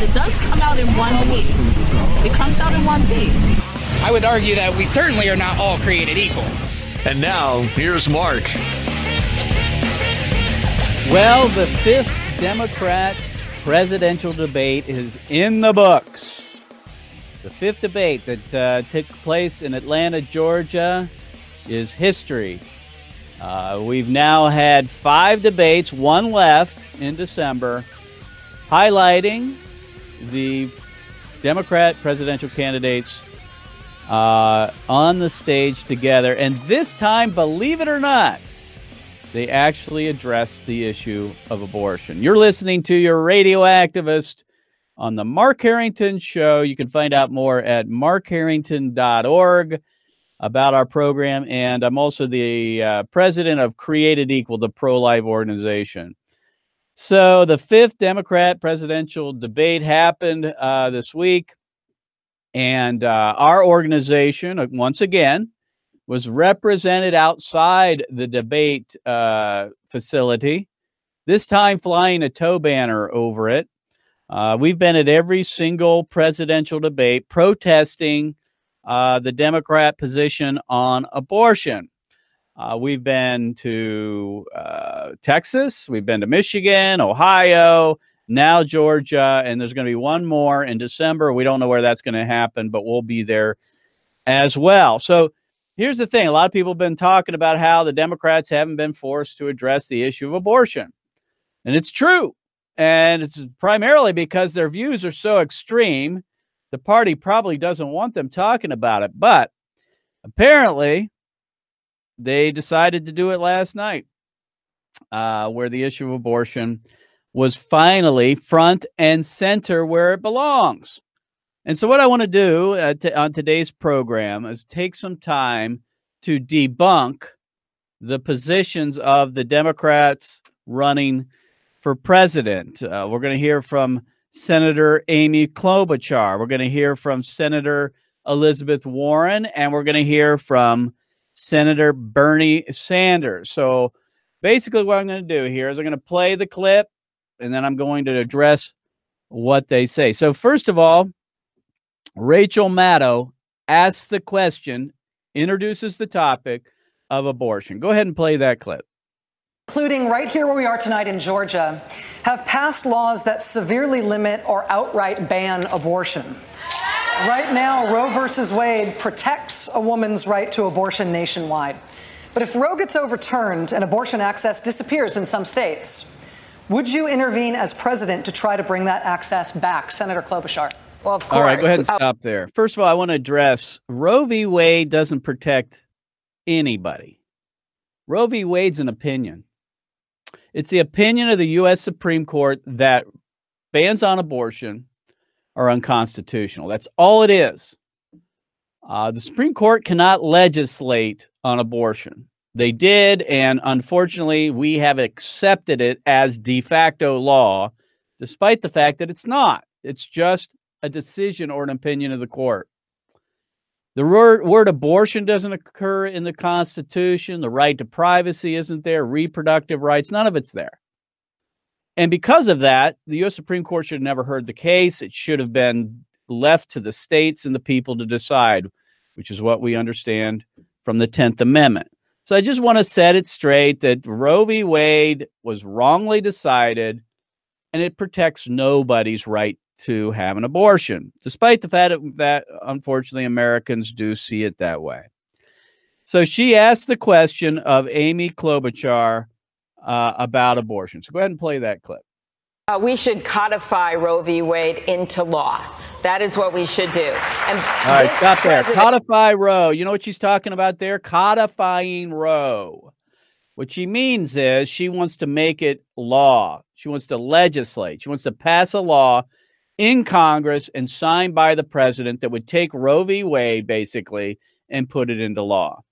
It does come out in one piece. It comes out in one piece. I would argue that we certainly are not all created equal. And now, here's Mark. Well, the fifth Democrat presidential debate is in the books. The fifth debate that uh, took place in Atlanta, Georgia, is history. Uh, we've now had five debates, one left in December, highlighting the Democrat presidential candidates uh, on the stage together. And this time, believe it or not, they actually addressed the issue of abortion. You're listening to your radio activist on the Mark Harrington Show. You can find out more at markharrington.org about our program. And I'm also the uh, president of Created Equal, the pro life organization. So the fifth Democrat presidential debate happened uh, this week. And uh, our organization, uh, once again, was represented outside the debate uh, facility, this time flying a tow banner over it. Uh, we've been at every single presidential debate protesting uh, the Democrat position on abortion. Uh, we've been to uh, Texas, we've been to Michigan, Ohio, now Georgia, and there's going to be one more in December. We don't know where that's going to happen, but we'll be there as well. So here's the thing a lot of people have been talking about how the Democrats haven't been forced to address the issue of abortion. And it's true. And it's primarily because their views are so extreme the party probably doesn't want them talking about it. But apparently, they decided to do it last night, uh, where the issue of abortion was finally front and center where it belongs. And so, what I want to do uh, t- on today's program is take some time to debunk the positions of the Democrats running for president. Uh, we're going to hear from Senator Amy Klobuchar. We're going to hear from Senator Elizabeth Warren, and we're going to hear from Senator Bernie Sanders. So basically, what I'm going to do here is I'm going to play the clip, and then I'm going to address what they say. So, first of all, Rachel Maddow asks the question, introduces the topic of abortion. Go ahead and play that clip including right here where we are tonight in Georgia, have passed laws that severely limit or outright ban abortion. Right now, Roe versus Wade protects a woman's right to abortion nationwide. But if Roe gets overturned and abortion access disappears in some states, would you intervene as president to try to bring that access back, Senator Klobuchar? Well, of course. All right, go ahead and stop there. First of all, I want to address Roe v. Wade doesn't protect anybody. Roe v. Wade's an opinion. It's the opinion of the U.S. Supreme Court that bans on abortion are unconstitutional. That's all it is. Uh, the Supreme Court cannot legislate on abortion. They did, and unfortunately, we have accepted it as de facto law, despite the fact that it's not. It's just a decision or an opinion of the court. The word, word abortion doesn't occur in the Constitution. The right to privacy isn't there. Reproductive rights, none of it's there. And because of that, the U.S. Supreme Court should have never heard the case. It should have been left to the states and the people to decide, which is what we understand from the 10th Amendment. So I just want to set it straight that Roe v. Wade was wrongly decided and it protects nobody's right to have an abortion, despite the fact that unfortunately Americans do see it that way. So she asked the question of Amy Klobuchar uh, about abortion. So go ahead and play that clip. Uh, we should codify Roe v. Wade into law. That is what we should do. And All right, stop there. Codify Roe. You know what she's talking about there? Codifying Roe. What she means is she wants to make it law. She wants to legislate. She wants to pass a law in Congress and signed by the president that would take Roe v. Wade basically and put it into law.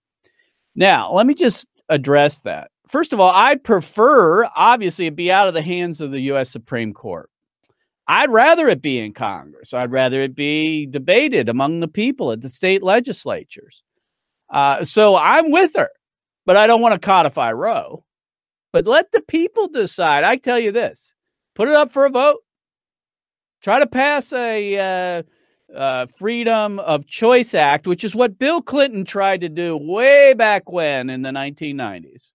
Now, let me just address that. First of all, I'd prefer, obviously, it be out of the hands of the U.S. Supreme Court. I'd rather it be in Congress. I'd rather it be debated among the people at the state legislatures. Uh, so I'm with her, but I don't want to codify Roe. But let the people decide. I tell you this put it up for a vote. Try to pass a uh, uh, Freedom of Choice Act, which is what Bill Clinton tried to do way back when in the 1990s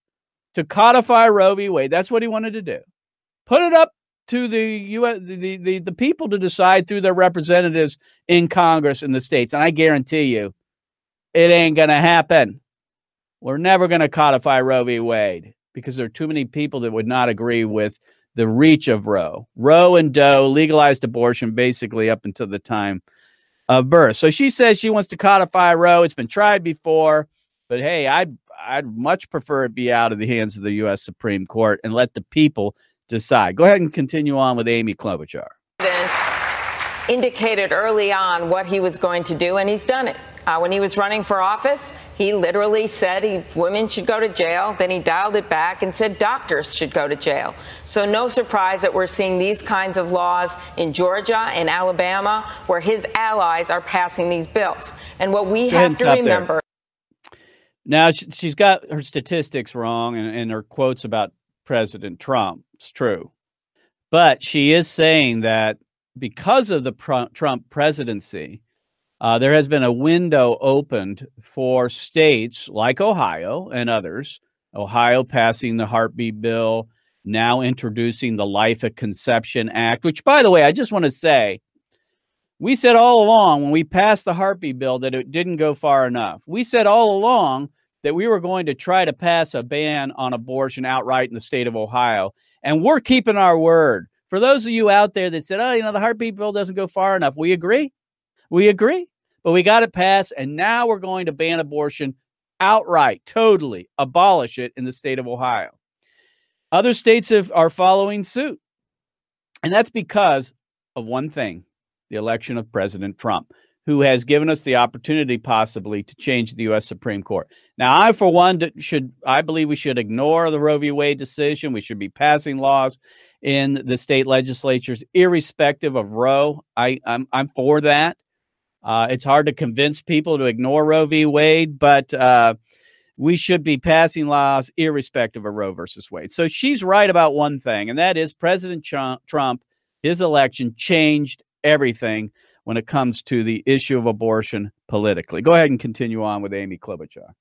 to codify Roe v. Wade. That's what he wanted to do. Put it up to the US, the, the, the people to decide through their representatives in Congress in the states. And I guarantee you, it ain't to happen. We're never to codify Roe v. Wade because there are too many people that would not agree with the reach of Roe. Roe and Doe legalized abortion basically up until the time of birth. So she says she wants to codify Roe. It's been tried before, but hey, I'd I'd much prefer it be out of the hands of the U.S. Supreme Court and let the people decide. Go ahead and continue on with Amy Klobuchar. Indicated early on what he was going to do, and he's done it. Uh, when he was running for office, he literally said he, women should go to jail. Then he dialed it back and said doctors should go to jail. So no surprise that we're seeing these kinds of laws in Georgia and Alabama, where his allies are passing these bills. And what we have to remember. There. Now she's got her statistics wrong and, and her quotes about President Trump. It's true, but she is saying that because of the Trump presidency uh, there has been a window opened for states like Ohio and others. Ohio passing the heartbeat bill, now introducing the Life at Conception Act, which, by the way, I just want to say, we said all along when we passed the heartbeat bill that it didn't go far enough. We said all along that we were going to try to pass a ban on abortion outright in the state of Ohio. And we're keeping our word. For those of you out there that said, oh, you know, the heartbeat bill doesn't go far enough, we agree. We agree but we got it passed, and now we're going to ban abortion outright, totally abolish it in the state of Ohio. Other states have, are following suit. And that's because of one thing the election of President Trump, who has given us the opportunity possibly to change the U.S. Supreme Court. Now, I, for one, should I believe we should ignore the Roe v. Wade decision. We should be passing laws in the state legislatures, irrespective of Roe. I, I'm, I'm for that. Uh, it's hard to convince people to ignore Roe v. Wade, but uh, we should be passing laws irrespective of Roe versus Wade. So she's right about one thing, and that is President Trump, his election changed everything when it comes to the issue of abortion politically. Go ahead and continue on with Amy Klobuchar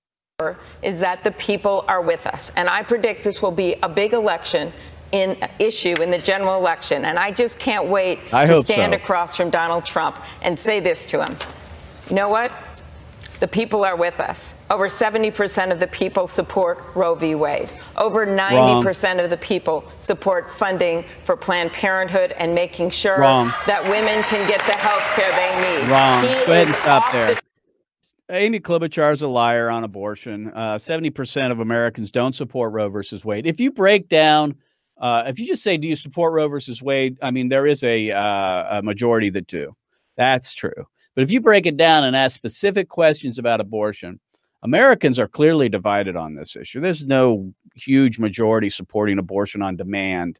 is that the people are with us. And I predict this will be a big election in issue in the general election. And I just can't wait I to stand so. across from Donald Trump and say this to him. You know what? The people are with us. Over 70% of the people support Roe v. Wade. Over 90% Wrong. of the people support funding for Planned Parenthood and making sure Wrong. that women can get the health care they need. Wrong. He Go ahead and stop there. The- Amy Klobuchar is a liar on abortion. Uh, 70% of Americans don't support Roe versus Wade. If you break down uh, if you just say, "Do you support Roe versus Wade?" I mean, there is a, uh, a majority that do. That's true. But if you break it down and ask specific questions about abortion, Americans are clearly divided on this issue. There's no huge majority supporting abortion on demand,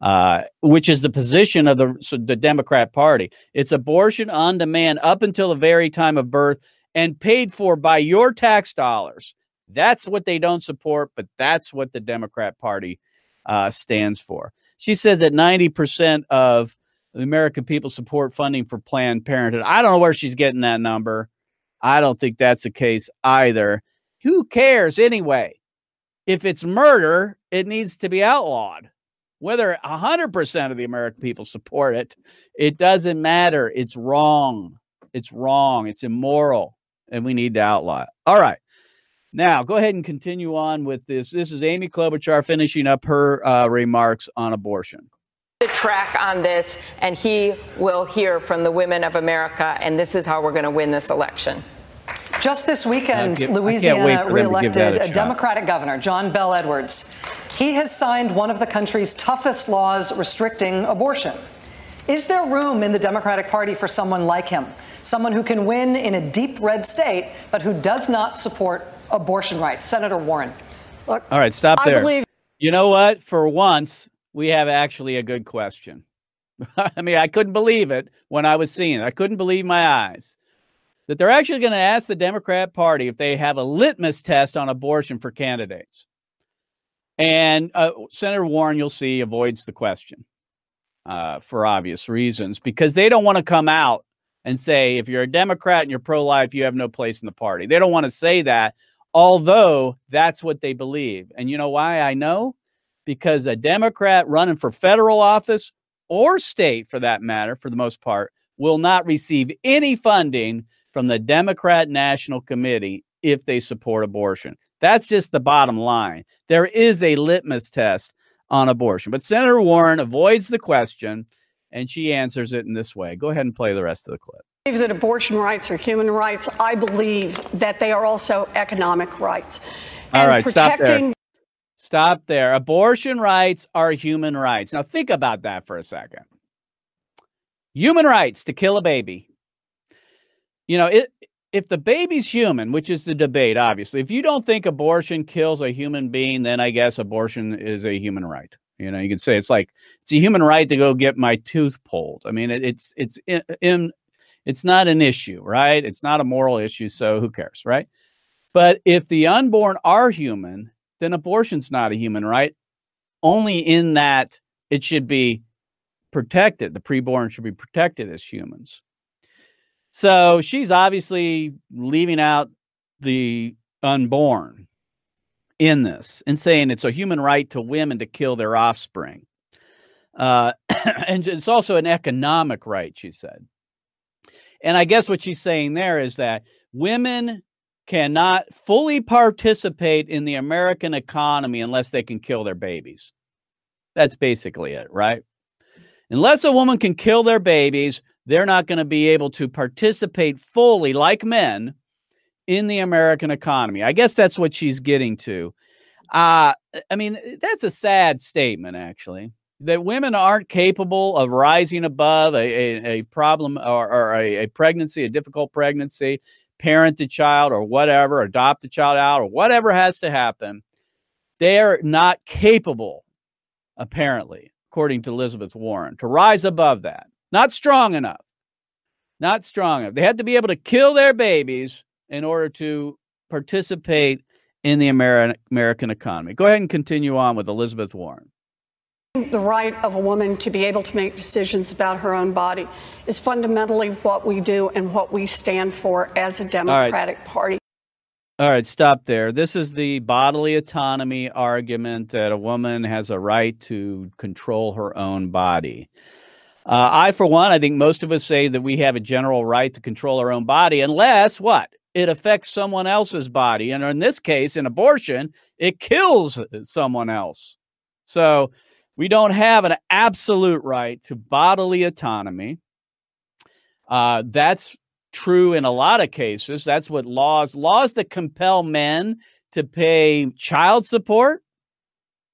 uh, which is the position of the, so the Democrat Party. It's abortion on demand up until the very time of birth and paid for by your tax dollars. That's what they don't support, but that's what the Democrat Party uh, stands for. She says that 90% of the American people support funding for Planned Parenthood. I don't know where she's getting that number. I don't think that's the case either. Who cares anyway? If it's murder, it needs to be outlawed. Whether 100% of the American people support it, it doesn't matter. It's wrong. It's wrong. It's immoral. And we need to outlaw it. All right. Now, go ahead and continue on with this. This is Amy Klobuchar finishing up her uh, remarks on abortion. The track on this, and he will hear from the women of America, and this is how we're going to win this election. Just this weekend, give, Louisiana reelected a, a Democratic governor, John Bel Edwards. He has signed one of the country's toughest laws restricting abortion. Is there room in the Democratic Party for someone like him? Someone who can win in a deep red state, but who does not support abortion rights? Senator Warren. Look, All right, stop there. Believe- you know what? For once, we have actually a good question. I mean, I couldn't believe it when I was seeing it. I couldn't believe my eyes that they're actually going to ask the Democrat Party if they have a litmus test on abortion for candidates. And uh, Senator Warren, you'll see, avoids the question uh, for obvious reasons because they don't want to come out and say, if you're a Democrat and you're pro life, you have no place in the party. They don't want to say that, although that's what they believe. And you know why I know? Because a Democrat running for federal office or state, for that matter, for the most part, will not receive any funding from the Democrat National Committee if they support abortion. That's just the bottom line. There is a litmus test on abortion. But Senator Warren avoids the question and she answers it in this way. Go ahead and play the rest of the clip. I believe that abortion rights are human rights. I believe that they are also economic rights. And All right, protecting- stop there. Stop there. Abortion rights are human rights. Now, think about that for a second. Human rights to kill a baby you know, it, if the baby's human, which is the debate, obviously, if you don't think abortion kills a human being, then I guess abortion is a human right. You know, you can say it's like it's a human right to go get my tooth pulled. I mean, it, it's it's in, in it's not an issue, right? It's not a moral issue, so who cares, right? But if the unborn are human, then abortion's not a human right. Only in that it should be protected. The preborn should be protected as humans. So she's obviously leaving out the unborn in this and saying it's a human right to women to kill their offspring. Uh, and it's also an economic right, she said. And I guess what she's saying there is that women cannot fully participate in the American economy unless they can kill their babies. That's basically it, right? Unless a woman can kill their babies, they're not going to be able to participate fully, like men, in the American economy. I guess that's what she's getting to. Uh, I mean, that's a sad statement, actually, that women aren't capable of rising above a, a, a problem or, or a, a, pregnancy, a difficult pregnancy, parent a child or whatever, adopt a child out or whatever has to happen. They're not capable, apparently, according to Elizabeth Warren, to rise above that. Not strong enough. Not strong enough. They had to be able to kill their babies in order to participate in the American economy. Go ahead and continue on with Elizabeth Warren. The right of a woman to be able to make decisions about her own body is fundamentally what we do and what we stand for as a Democratic right. Party. All right, stop there. This is the bodily autonomy argument that a woman has a right to control her own body. Uh, I, for one, I think most of us say that we have a general right to control our own body, unless what? It affects someone else's body. And in this case, in abortion, it kills someone else. So we don't have an absolute right to bodily autonomy. Uh, that's true in a lot of cases. That's what laws, laws that compel men to pay child support,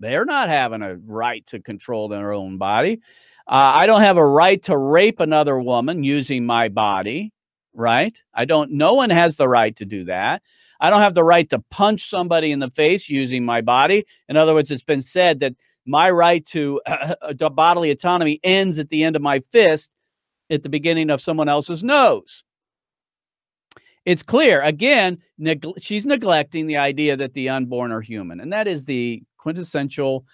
they're not having a right to control their own body. Uh, I don't have a right to rape another woman using my body, right? I don't, no one has the right to do that. I don't have the right to punch somebody in the face using my body. In other words, it's been said that my right to, uh, to bodily autonomy ends at the end of my fist at the beginning of someone else's nose. It's clear. Again, neg- she's neglecting the idea that the unborn are human. And that is the quintessential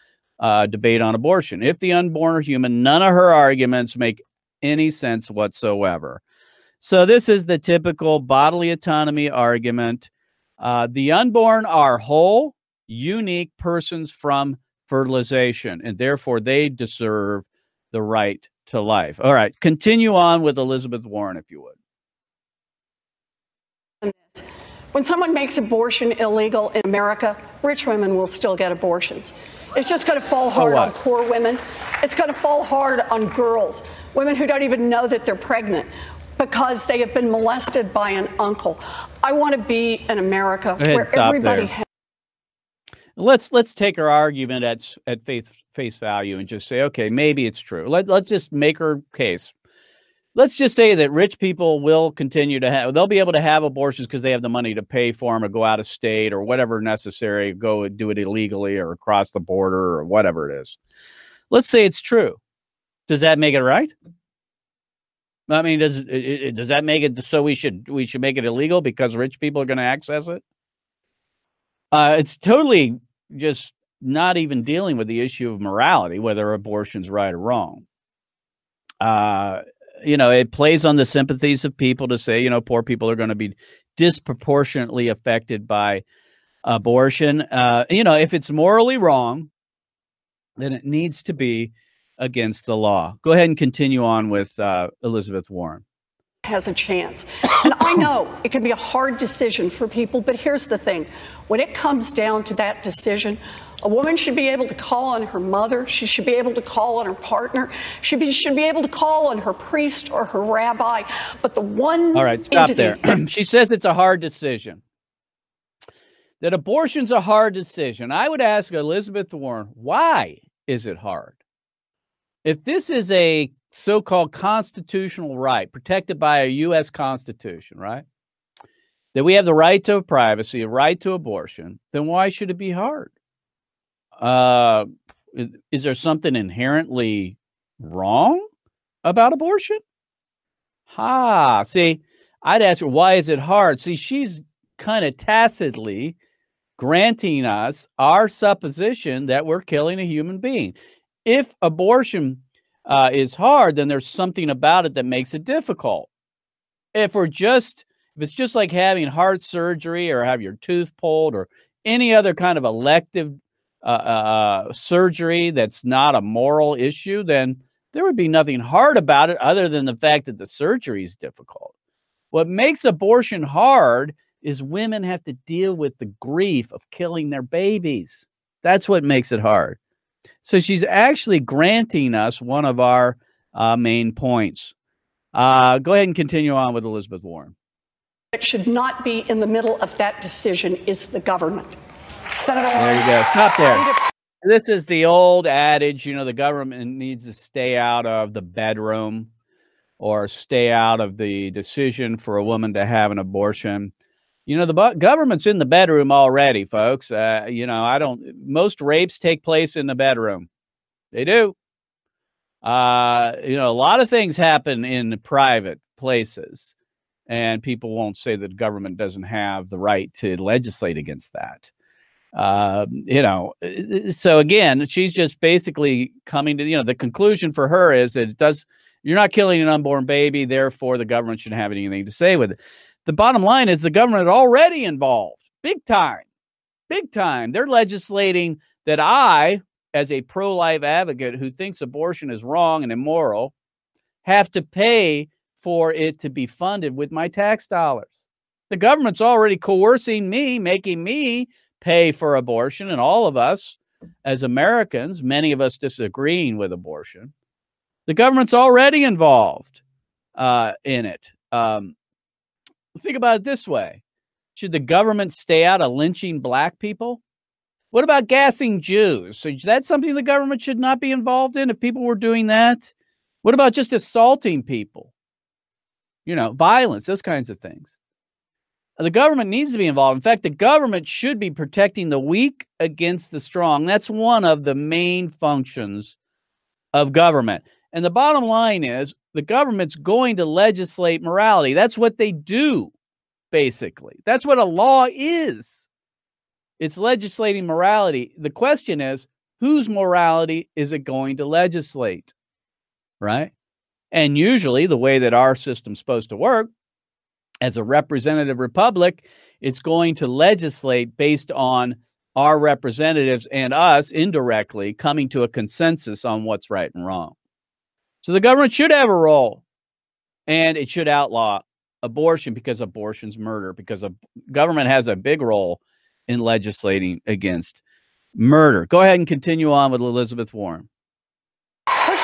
uh, debate on abortion. If the unborn are human, none of her arguments make any sense whatsoever. So, this is the typical bodily autonomy argument. Uh, the unborn are whole, unique persons from fertilization, and therefore they deserve the right to life. All right, continue on with Elizabeth Warren, if you would. When someone makes abortion illegal in America, rich women will still get abortions. It's just going to fall oh, hard on poor women. It's going to fall hard on girls, women who don't even know that they're pregnant because they have been molested by an uncle. I want to be in America where everybody has. Let's let's take our argument at at face face value and just say, okay, maybe it's true. Let, let's just make her case. Let's just say that rich people will continue to have, they'll be able to have abortions because they have the money to pay for them or go out of state or whatever necessary, go do it illegally or across the border or whatever it is. Let's say it's true. Does that make it right? I mean, does it, does that make it so we should we should make it illegal because rich people are going to access it? Uh, it's totally just not even dealing with the issue of morality, whether abortion's right or wrong. Uh, you know, it plays on the sympathies of people to say, you know, poor people are going to be disproportionately affected by abortion. Uh, you know, if it's morally wrong, then it needs to be against the law. Go ahead and continue on with uh, Elizabeth Warren. Has a chance. And I know it can be a hard decision for people, but here's the thing when it comes down to that decision, a woman should be able to call on her mother. She should be able to call on her partner. She be, should be able to call on her priest or her rabbi. But the one. All right, stop there. she says it's a hard decision. That abortion's a hard decision. I would ask Elizabeth Warren, why is it hard? If this is a so called constitutional right protected by a U.S. Constitution, right? That we have the right to privacy, a right to abortion, then why should it be hard? Uh, is, is there something inherently wrong about abortion? Ha, see, I'd ask her, why is it hard? See, she's kind of tacitly granting us our supposition that we're killing a human being. If abortion uh, is hard, then there's something about it that makes it difficult. If we're just, if it's just like having heart surgery or have your tooth pulled or any other kind of elective uh, uh, surgery that's not a moral issue, then there would be nothing hard about it other than the fact that the surgery is difficult. What makes abortion hard is women have to deal with the grief of killing their babies. That's what makes it hard. So she's actually granting us one of our uh, main points. Uh, go ahead and continue on with Elizabeth Warren. It should not be in the middle of that decision is the government. Senator Warren. There you go. Stop there. This is the old adage, you know, the government needs to stay out of the bedroom or stay out of the decision for a woman to have an abortion. You know, the government's in the bedroom already, folks. Uh, you know, I don't, most rapes take place in the bedroom. They do. Uh, you know, a lot of things happen in private places, and people won't say that government doesn't have the right to legislate against that. Uh, you know, so again, she's just basically coming to, you know, the conclusion for her is that it does, you're not killing an unborn baby, therefore the government shouldn't have anything to say with it the bottom line is the government already involved, big time, big time. They're legislating that I, as a pro life advocate who thinks abortion is wrong and immoral, have to pay for it to be funded with my tax dollars. The government's already coercing me, making me pay for abortion, and all of us as Americans, many of us disagreeing with abortion, the government's already involved uh, in it. Um, think about it this way Should the government stay out of lynching black people? What about gassing Jews? So that's something the government should not be involved in if people were doing that. What about just assaulting people? You know, violence, those kinds of things. Uh, the government needs to be involved. In fact, the government should be protecting the weak against the strong. That's one of the main functions of government. And the bottom line is the government's going to legislate morality. That's what they do, basically. That's what a law is. It's legislating morality. The question is, whose morality is it going to legislate? Right? And usually, the way that our system's supposed to work, as a representative republic, it's going to legislate based on our representatives and us indirectly coming to a consensus on what's right and wrong. So the government should have a role and it should outlaw abortion because abortion's murder, because a government has a big role in legislating against murder. Go ahead and continue on with Elizabeth Warren.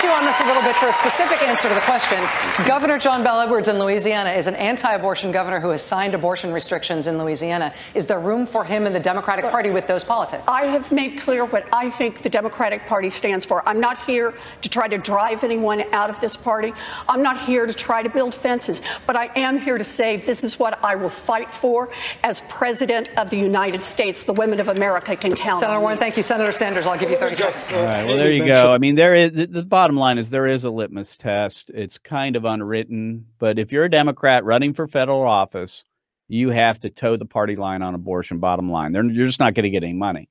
Pushing you on this a little bit for a specific answer to the question. Governor John Bel Edwards in Louisiana is an anti abortion governor who has signed abortion restrictions in Louisiana. Is there room for him in the Democratic Party with those politics? I have made clear what I think the Democratic Party stands for. I'm not here to try to drive anyone out of this party. I'm not here to try to build fences, but I am here to say this is what I will fight for as President of the United States. The women of America can count Senator on Warren, me. thank you. Senator Sanders, I'll give you 30 seconds. All right. Well, there you go. I mean, there is the, the bottom line is there is a litmus test. It's kind of unwritten, but if you're a Democrat running for federal office, you have to toe the party line on abortion. Bottom line, They're, you're just not going to get any money.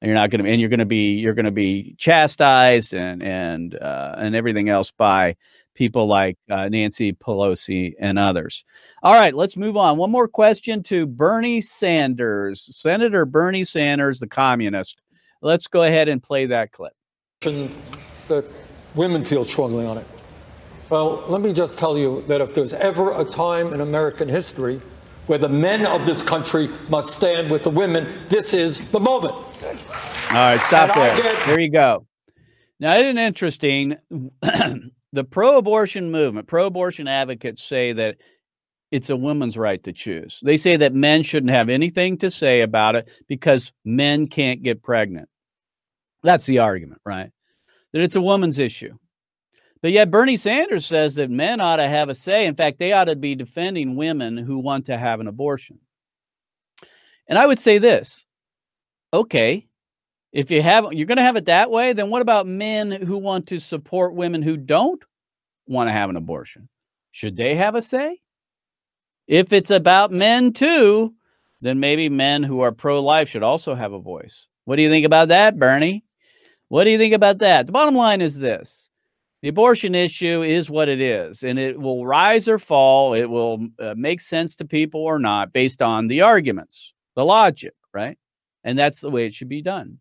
And you're not going to, and you're going to be, you're going to be chastised and and uh, and everything else by people like uh, Nancy Pelosi and others. All right, let's move on. One more question to Bernie Sanders, Senator Bernie Sanders, the communist. Let's go ahead and play that clip. that women feel strongly on it. Well, let me just tell you that if there's ever a time in American history where the men of this country must stand with the women, this is the moment. All right, stop And there. get- There you go. Now, isn't it interesting? the pro abortion movement, pro abortion advocates say that it's a woman's right to choose. They say that men shouldn't have anything to say about it because men can't get pregnant. That's the argument, right? That it's a woman's issue. But yet, Bernie Sanders says that men ought to have a say. In fact, they ought to be defending women who want to have an abortion. And I would say this okay, if you have you're going to have it that way, then what about men who want to support women who don't want to have an abortion? Should they have a say? If it's about men too, then maybe men who are pro life should also have a voice. What do you think about that, Bernie? What do you think about that? The bottom line is this the abortion issue is what it is, and it will rise or fall. It will uh, make sense to people or not based on the arguments, the logic, right? And that's the way it should be done.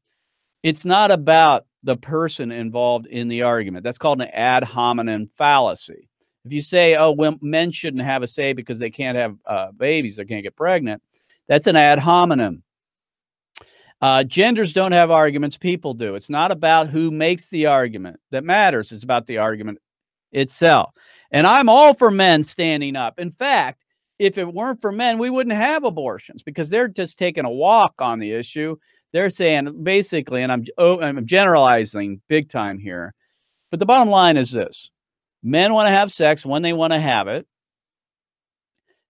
It's not about the person involved in the argument. That's called an ad hominem fallacy. If you say, oh, well, men shouldn't have a say because they can't have uh, babies, they can't get pregnant, that's an ad hominem. Uh, genders don't have arguments, people do. It's not about who makes the argument that matters, it's about the argument itself. And I'm all for men standing up. In fact, if it weren't for men, we wouldn't have abortions because they're just taking a walk on the issue. They're saying basically, and I'm oh, I'm generalizing big time here, but the bottom line is this: men want to have sex when they want to have it.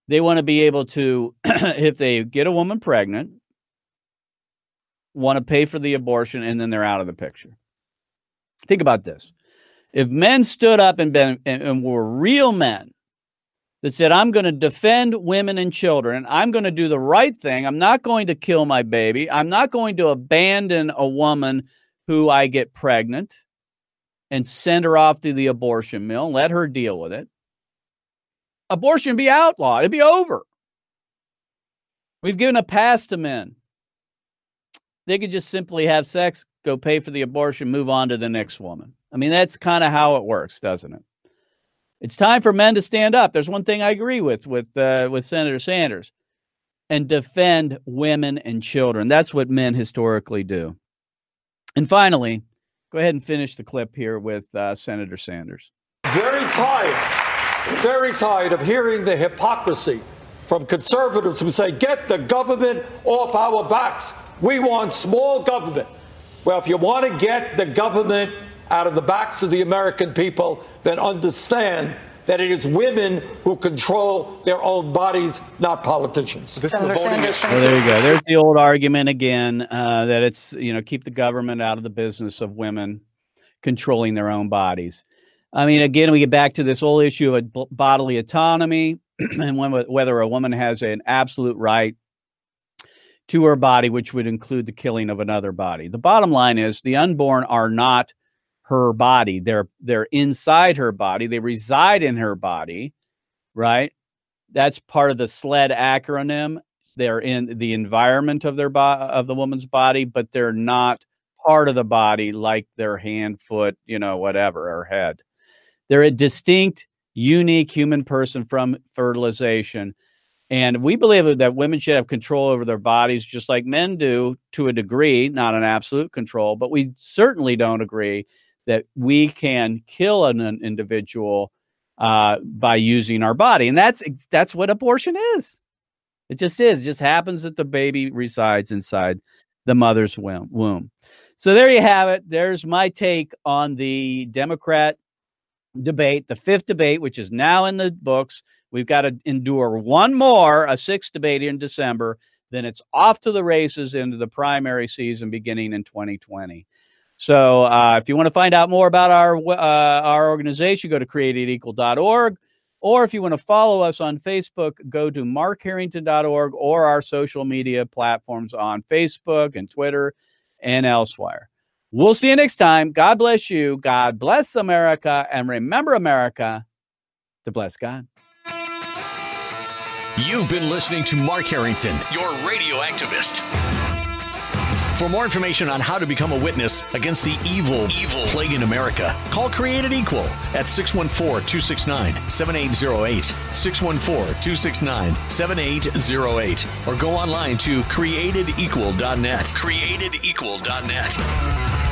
They want to be able to, if they get a woman pregnant, want to pay for the abortion, and then they're out of the picture. Think about this: if men stood up and been and, and were real men that said, I'm going to defend women and children. I'm going to do the right thing. I'm not going to kill my baby. I'm not going to abandon a woman who I get pregnant and send her off to the abortion mill let her deal with it. Abortion be outlawed. It'd be over. We've given a pass to men. They could just simply have sex, go pay for the abortion, move on to the next woman. I mean, that's kind of how it works, doesn't it? It's time for men to stand up. There's one thing I agree with with uh, with Senator Sanders, and defend women and children. That's what men historically do. And finally, go ahead and finish the clip here with uh, Senator Sanders. Very tired, very tired of hearing the hypocrisy from conservatives who say, get the government off our backs. We want small government. Well, if you want to get the government out of the backs of the American people, then understand that it is women who control their own bodies, not politicians. This Senator Sanders, thank Well, there you go. There's the old argument again uh, that it's you know keep the government out of the business of women controlling their own bodies. I mean, again, we get back to this whole issue of bodily autonomy and when, whether a woman has an absolute right to her body, which would include the killing of another body. The bottom line is the unborn are not her body. They're they're inside her body. They reside in her body, right? That's part of the SLED acronym. They're in the environment of their bo- of the woman's body, but they're not part of the body like their hand, foot, you know, whatever, or head. They're a distinct, unique human person from fertilization. And we believe that women should have control over their bodies just like men do to a degree, not an absolute control, but we certainly don't agree that we can kill an, an individual uh, by using our body, and that's that's what abortion is. It just is. It just happens that the baby resides inside the mother's womb. So there you have it. There's my take on the Democrat debate, the fifth debate, which is now in the books. We've got to endure one more, a sixth debate in December. Then it's off to the races into the primary season beginning in 2020. So uh, if you want to find out more about our uh, our organization, go to createdequal.org. Or if you want to follow us on Facebook, go to markharrington.org or our social media platforms on Facebook and Twitter and elsewhere. We'll see you next time. God bless you. God bless America. And remember, America, to bless God. You've been listening to Mark Harrington, your radio activist. For more information on how to become a witness against the evil, evil plague in America, call Created Equal at 614 269 7808. 614 269 7808. Or go online to createdequal.net. Createdequal.net.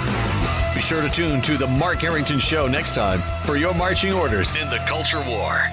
Be sure to tune to The Mark Harrington Show next time for your marching orders in the culture war.